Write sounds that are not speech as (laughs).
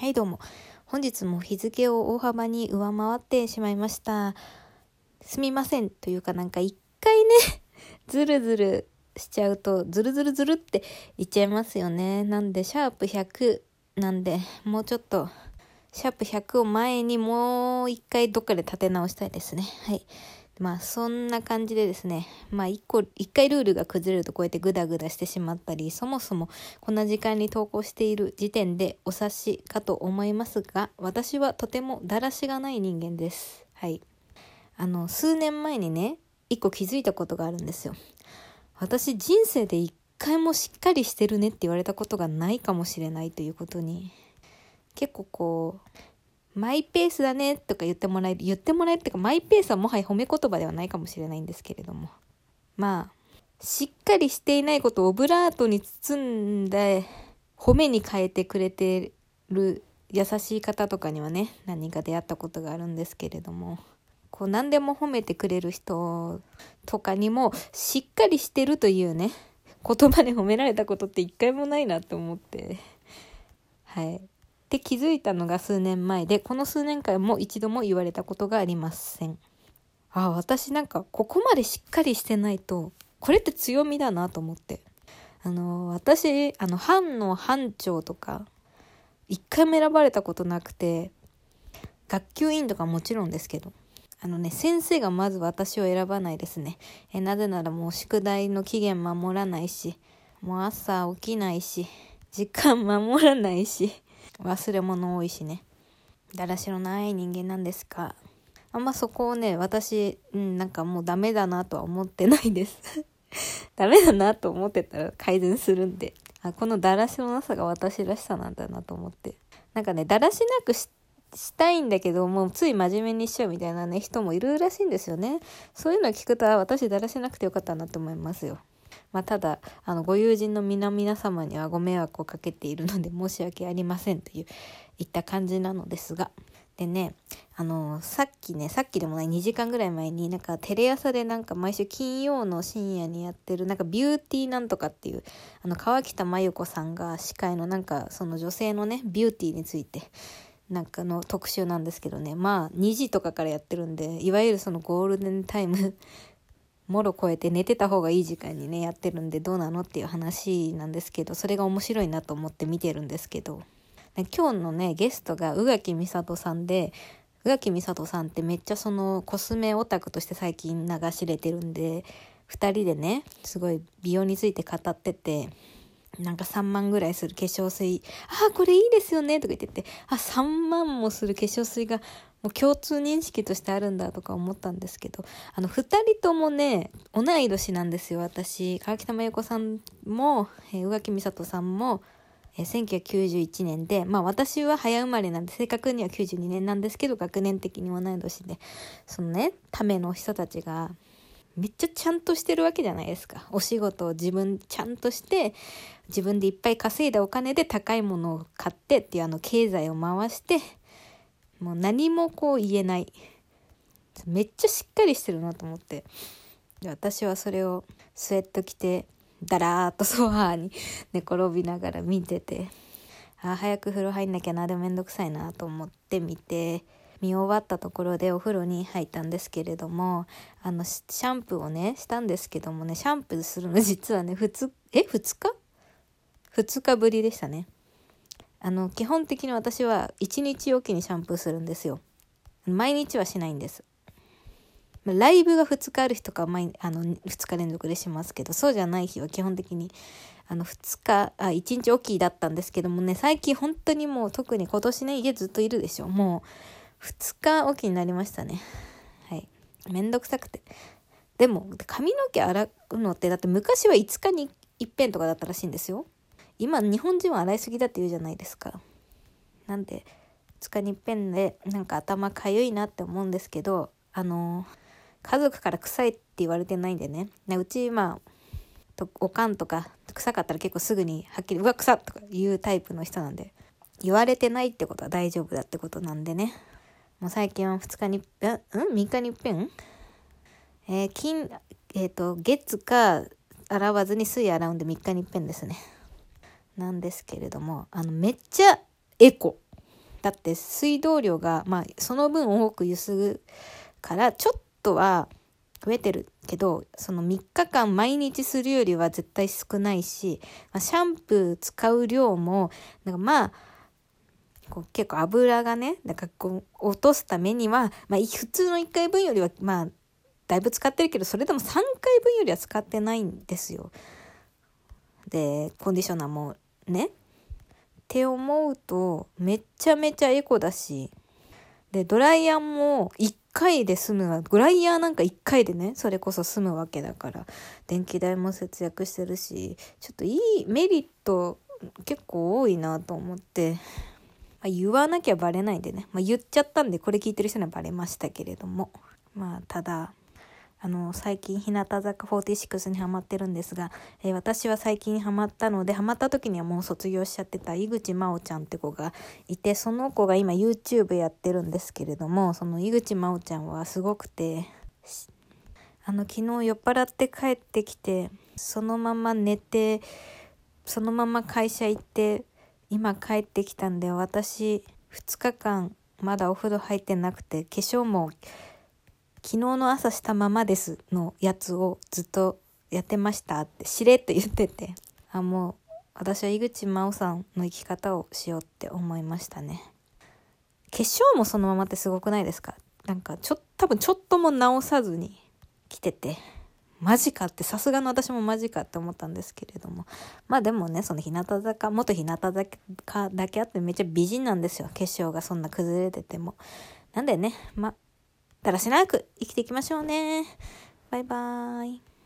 はいどうも。本日も日付を大幅に上回ってしまいました。すみません。というかなんか一回ね、ずるずるしちゃうと、ずるずるずるって言っちゃいますよね。なんで、シャープ100なんで、もうちょっと、シャープ100を前にもう一回どっかで立て直したいですね。はい。まあそんな感じでですね、まあ一個、一回ルールが崩れるとこうやってグダグダしてしまったり、そもそもこんな時間に投稿している時点でお察しかと思いますが、私はとてもだらしがない人間です。はい。あの、数年前にね、一個気づいたことがあるんですよ。私人生で一回もしっかりしてるねって言われたことがないかもしれないということに、結構こう、マイペースだねとか言ってもらえる、言ってもらえるっていうか、マイペースはもはや褒め言葉ではないかもしれないんですけれども。まあ、しっかりしていないことをオブラートに包んで、褒めに変えてくれてる優しい方とかにはね、何人か出会ったことがあるんですけれども、こう何でも褒めてくれる人とかにも、しっかりしてるというね、言葉で褒められたことって一回もないなと思って、はい。って気づいたのが数年前で、この数年間も一度も言われたことがありません。あ、私なんかここまでしっかりしてないと、これって強みだなと思って。あの、私、あの、班の班長とか、一回も選ばれたことなくて、学級委員とかもちろんですけど、あのね、先生がまず私を選ばないですね。えなぜならもう宿題の期限守らないし、もう朝起きないし、時間守らないし、忘れ物多いしね。だらしのない人間なんですがあんまそこをね私、うん、なんかもうダメだなとは思ってないです。(laughs) ダメだなと思ってたら改善するんで。あこのだらしのなさが私らしさなんだなと思って。なんかねだらしなくしたいんだけどもうつい真面目にしちゃうみたいなね人もいるらしいんですよね。そういうの聞くと私だらしなくてよかったなと思いますよ。まあ、ただあのご友人の皆々様にはご迷惑をかけているので (laughs) 申し訳ありませんといういった感じなのですが。でねあのさっきねさっきでもない2時間ぐらい前になんかテレ朝でなんか毎週金曜の深夜にやってるなんかビューティーなんとかっていうあの川北真由子さんが司会のなんかその女性のねビューティーについてなんかの特集なんですけどね。まあ2時とかからやってるんでいわゆるそのゴールデンタイムもろ超えて寝てた方がいい時間にねやってるんでどうなのっていう話なんですけどそれが面白いなと思って見てるんですけど。今日のねゲストが宇垣美里さんで宇垣美里さんってめっちゃそのコスメオタクとして最近流しれてるんで2人でねすごい美容について語っててなんか3万ぐらいする化粧水、ああ、これいいですよねとか言ってて、あ、3万もする化粧水がもう共通認識としてあるんだとか思ったんですけど、あの、2人ともね、同い年なんですよ、私。川北真由子さんも、えー、宇垣美里さんも、えー、1991年で、まあ私は早生まれなんで、正確には92年なんですけど、学年的に同い年で、そのね、ための人たちが、めっちゃちゃんとしてるわけじゃないですか。お仕事を自分ちゃんとして、自分でいっぱい稼いだお金で高いものを買ってっていうあの経済を回して、もう何もこう言えないめっちゃしっかりしてるなと思ってで私はそれをスウェット着てだらーっとソファーに寝転びながら見ててあ早く風呂入んなきゃなでもめんどくさいなと思って見て見終わったところでお風呂に入ったんですけれどもあのシャンプーをねしたんですけどもねシャンプーするの (laughs) 実はね2え2日 ?2 日ぶりでしたねあの、基本的に私は1日おきにシャンプーするんですよ。毎日はしないんです。ライブが2日ある日とか毎あの2日連続でしますけど、そうじゃない日は基本的にあの2日、あ、1日おきだったんですけどもね、最近本当にもう特に今年ね、家ずっといるでしょ。もう2日おきになりましたね。はい。めんどくさくて。でも、髪の毛洗うのってだって昔は5日に一遍とかだったらしいんですよ。今日本人は洗いすぎだって言うじゃないですか。なんで2日にいっぺんでなんか頭かゆいなって思うんですけどあの家族から臭いって言われてないんでねうちまあとおかんとか臭かったら結構すぐにはっきり「うわ臭っ!」とか言うタイプの人なんで言われてないってことは大丈夫だってことなんでねもう最近は2日にうん ?3 日にいっぺんえー、金えっ、ー、と月か洗わずに水洗うんで3日にいっぺんですねなんですけれどもあのめっちゃエコだって水道量が、まあ、その分多くゆすぐからちょっとは増えてるけどその3日間毎日するよりは絶対少ないし、まあ、シャンプー使う量もなんかまあこう結構油がねなんかこう落とすためには、まあ、普通の1回分よりはまあだいぶ使ってるけどそれでも3回分よりは使ってないんですよ。でコンディショナーもねって思うとめちゃめちゃエコだしでドライヤーも1回で済むわドライヤーなんか1回でねそれこそ済むわけだから電気代も節約してるしちょっといいメリット結構多いなと思って、まあ、言わなきゃバレないんでね、まあ、言っちゃったんでこれ聞いてる人にはバレましたけれども。まあただあの、最近日向坂46にハマってるんですが、えー、私は最近ハマったので、ハマった時にはもう卒業しちゃってた井口真央ちゃんって子がいて、その子が今 YouTube やってるんですけれども、その井口真央ちゃんはすごくて、あの、昨日酔っ払って帰ってきて、そのまま寝て、そのまま会社行って、今帰ってきたんで、私、2日間まだお風呂入ってなくて、化粧も昨日の朝したままですのやつをずっとやってましたってしれっと言ってて、あ、もう私は井口真央さんの生き方をしようって思いましたね。化粧もそのままってすごくないですか？なんかちょ、多分ちょっとも直さずに来てて、マジかってさすがの私もマジかって思ったんですけれどもまあでもねその日向坂元日向坂だけあってめっちゃ美人なんですよ化粧がそんな崩れててもなんでねまあだらしなく生きていきましょうね。バイバーイ。